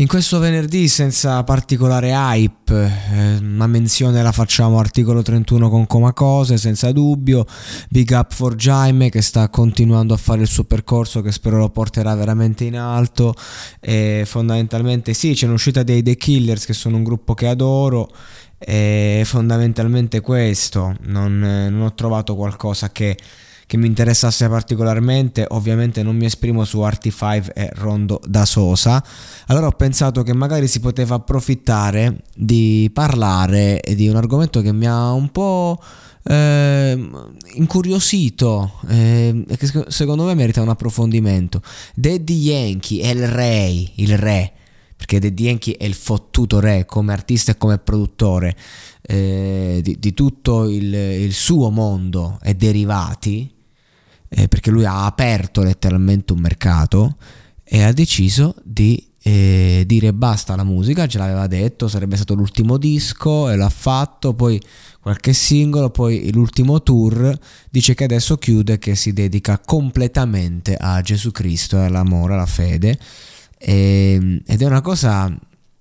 In questo venerdì senza particolare hype, eh, una menzione la facciamo articolo 31 con Comacose, senza dubbio, big up for Jaime che sta continuando a fare il suo percorso che spero lo porterà veramente in alto. E fondamentalmente sì, c'è un'uscita dei The Killers che sono un gruppo che adoro. E fondamentalmente questo, non, non ho trovato qualcosa che che mi interessasse particolarmente, ovviamente non mi esprimo su Arti 5 e Rondo da Sosa, allora ho pensato che magari si poteva approfittare di parlare di un argomento che mi ha un po' eh, incuriosito eh, che secondo me merita un approfondimento. Daddy Yankee è il re, il re, perché Daddy Yankee è il fottuto re come artista e come produttore eh, di, di, tutto il, il suo mondo e derivati eh, perché lui ha aperto letteralmente un mercato e ha deciso di eh, dire basta alla musica, ce l'aveva detto, sarebbe stato l'ultimo disco e l'ha fatto, poi qualche singolo, poi l'ultimo tour, dice che adesso chiude, che si dedica completamente a Gesù Cristo all'amore, alla fede. E, ehm, ed è una cosa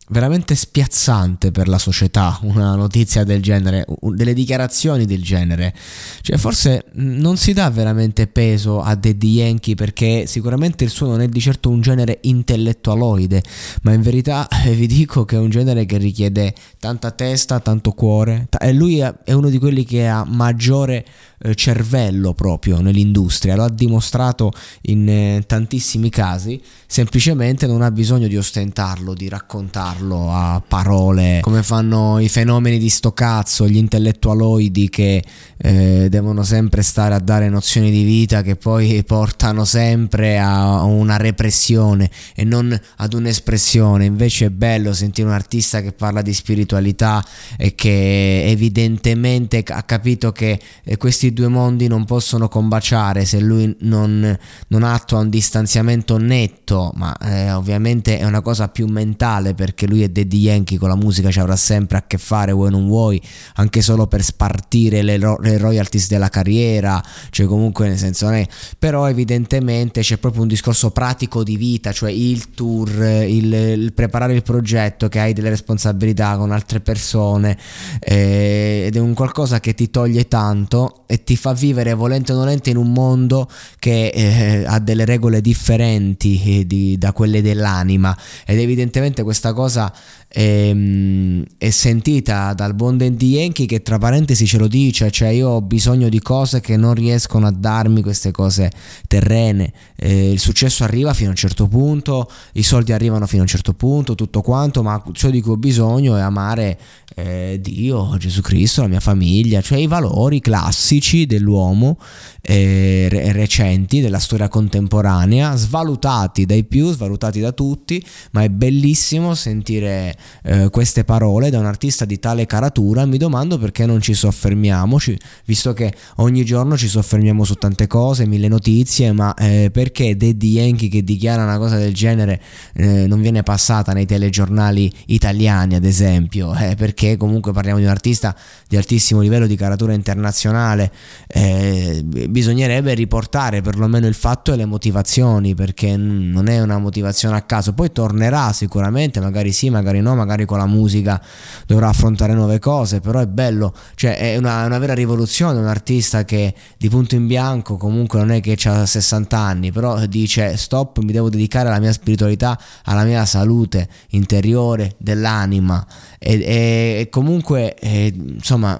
veramente spiazzante per la società una notizia del genere, delle dichiarazioni del genere. Cioè, forse non si dà veramente peso a Daddy Yankee perché sicuramente il suo non è di certo un genere intellettualoide, ma in verità vi dico che è un genere che richiede tanta testa, tanto cuore. E lui è uno di quelli che ha maggiore eh, cervello proprio nell'industria, lo ha dimostrato in eh, tantissimi casi, semplicemente non ha bisogno di ostentarlo, di raccontarlo a parole come fanno i fenomeni di sto cazzo, gli intellettualoidi che eh, devono sempre stare a dare nozioni di vita che poi portano sempre a una repressione e non ad un'espressione. Invece è bello sentire un artista che parla di spiritualità e che evidentemente ha capito che eh, questi due mondi non possono combaciare se lui non, non attua un distanziamento netto, ma eh, ovviamente è una cosa più mentale perché lui è Daddy Yankee con la musica ci avrà sempre a che fare, vuoi non vuoi, anche solo per spartire le, ro- le royalties della carriera, cioè comunque nel senso non è, però evidentemente c'è proprio un discorso pratico di vita, cioè il tour, il, il preparare il progetto, che hai delle responsabilità con altre persone eh, ed è un qualcosa che ti toglie tanto e ti fa vivere volente o nolente in un mondo che eh, ha delle regole differenti eh, di, da quelle dell'anima. Ed evidentemente questa cosa è, ehm, è sentita dal buon Dandy Yankee che tra parentesi ce lo dice, cioè io ho bisogno di cose che non riescono a darmi queste cose terrene, eh, il successo arriva fino a un certo punto, i soldi arrivano fino a un certo punto, tutto quanto, ma ciò di cui ho bisogno è amare eh, Dio, Gesù Cristo, la mia famiglia, cioè i valori classici dell'uomo eh, recenti della storia contemporanea, svalutati dai più, svalutati da tutti, ma è bellissimo sentire eh, queste parole da un artista di tale caratura. Mi domando perché non ci soffermiamo, visto che ogni giorno ci soffermiamo su tante cose, mille notizie, ma eh, perché Daddy Yankee che dichiara una cosa del genere eh, non viene passata nei telegiornali italiani, ad esempio? Eh, perché comunque parliamo di un artista di altissimo livello di caratura internazionale. Eh, bisognerebbe riportare perlomeno il fatto e le motivazioni perché non è una motivazione a caso poi tornerà sicuramente magari magari sì, magari no, magari con la musica dovrà affrontare nuove cose, però è bello, cioè è una, una vera rivoluzione, un artista che di punto in bianco comunque non è che ha 60 anni, però dice stop, mi devo dedicare alla mia spiritualità, alla mia salute interiore, dell'anima. E, e, e comunque eh, insomma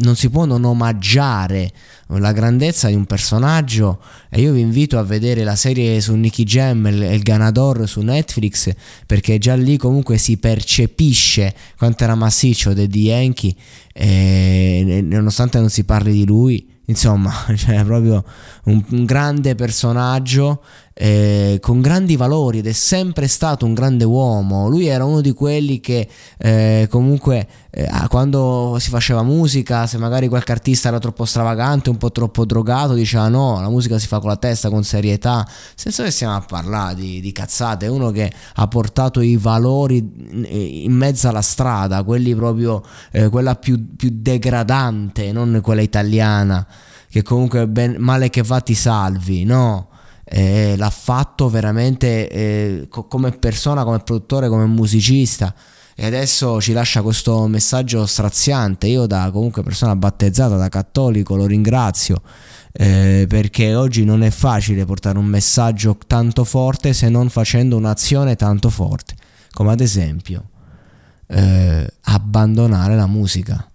non si può non omaggiare la grandezza di un personaggio. E io vi invito a vedere la serie su Nicky Jam e il Ganador su Netflix perché già lì comunque si percepisce quanto era massiccio Daddy Yankee e nonostante non si parli di lui insomma cioè proprio un, un grande personaggio eh, con grandi valori ed è sempre stato un grande uomo. Lui era uno di quelli che eh, comunque eh, quando si faceva musica, se magari qualche artista era troppo stravagante, un po' troppo drogato, diceva no, la musica si fa con la testa, con serietà, senza che stiamo a parlare di, di cazzate. È uno che ha portato i valori in mezzo alla strada, quelli proprio, eh, quella più, più degradante, non quella italiana che comunque ben, male che va ti salvi, no? eh, l'ha fatto veramente eh, co- come persona, come produttore, come musicista e adesso ci lascia questo messaggio straziante. Io da comunque persona battezzata, da cattolico, lo ringrazio eh, perché oggi non è facile portare un messaggio tanto forte se non facendo un'azione tanto forte, come ad esempio eh, abbandonare la musica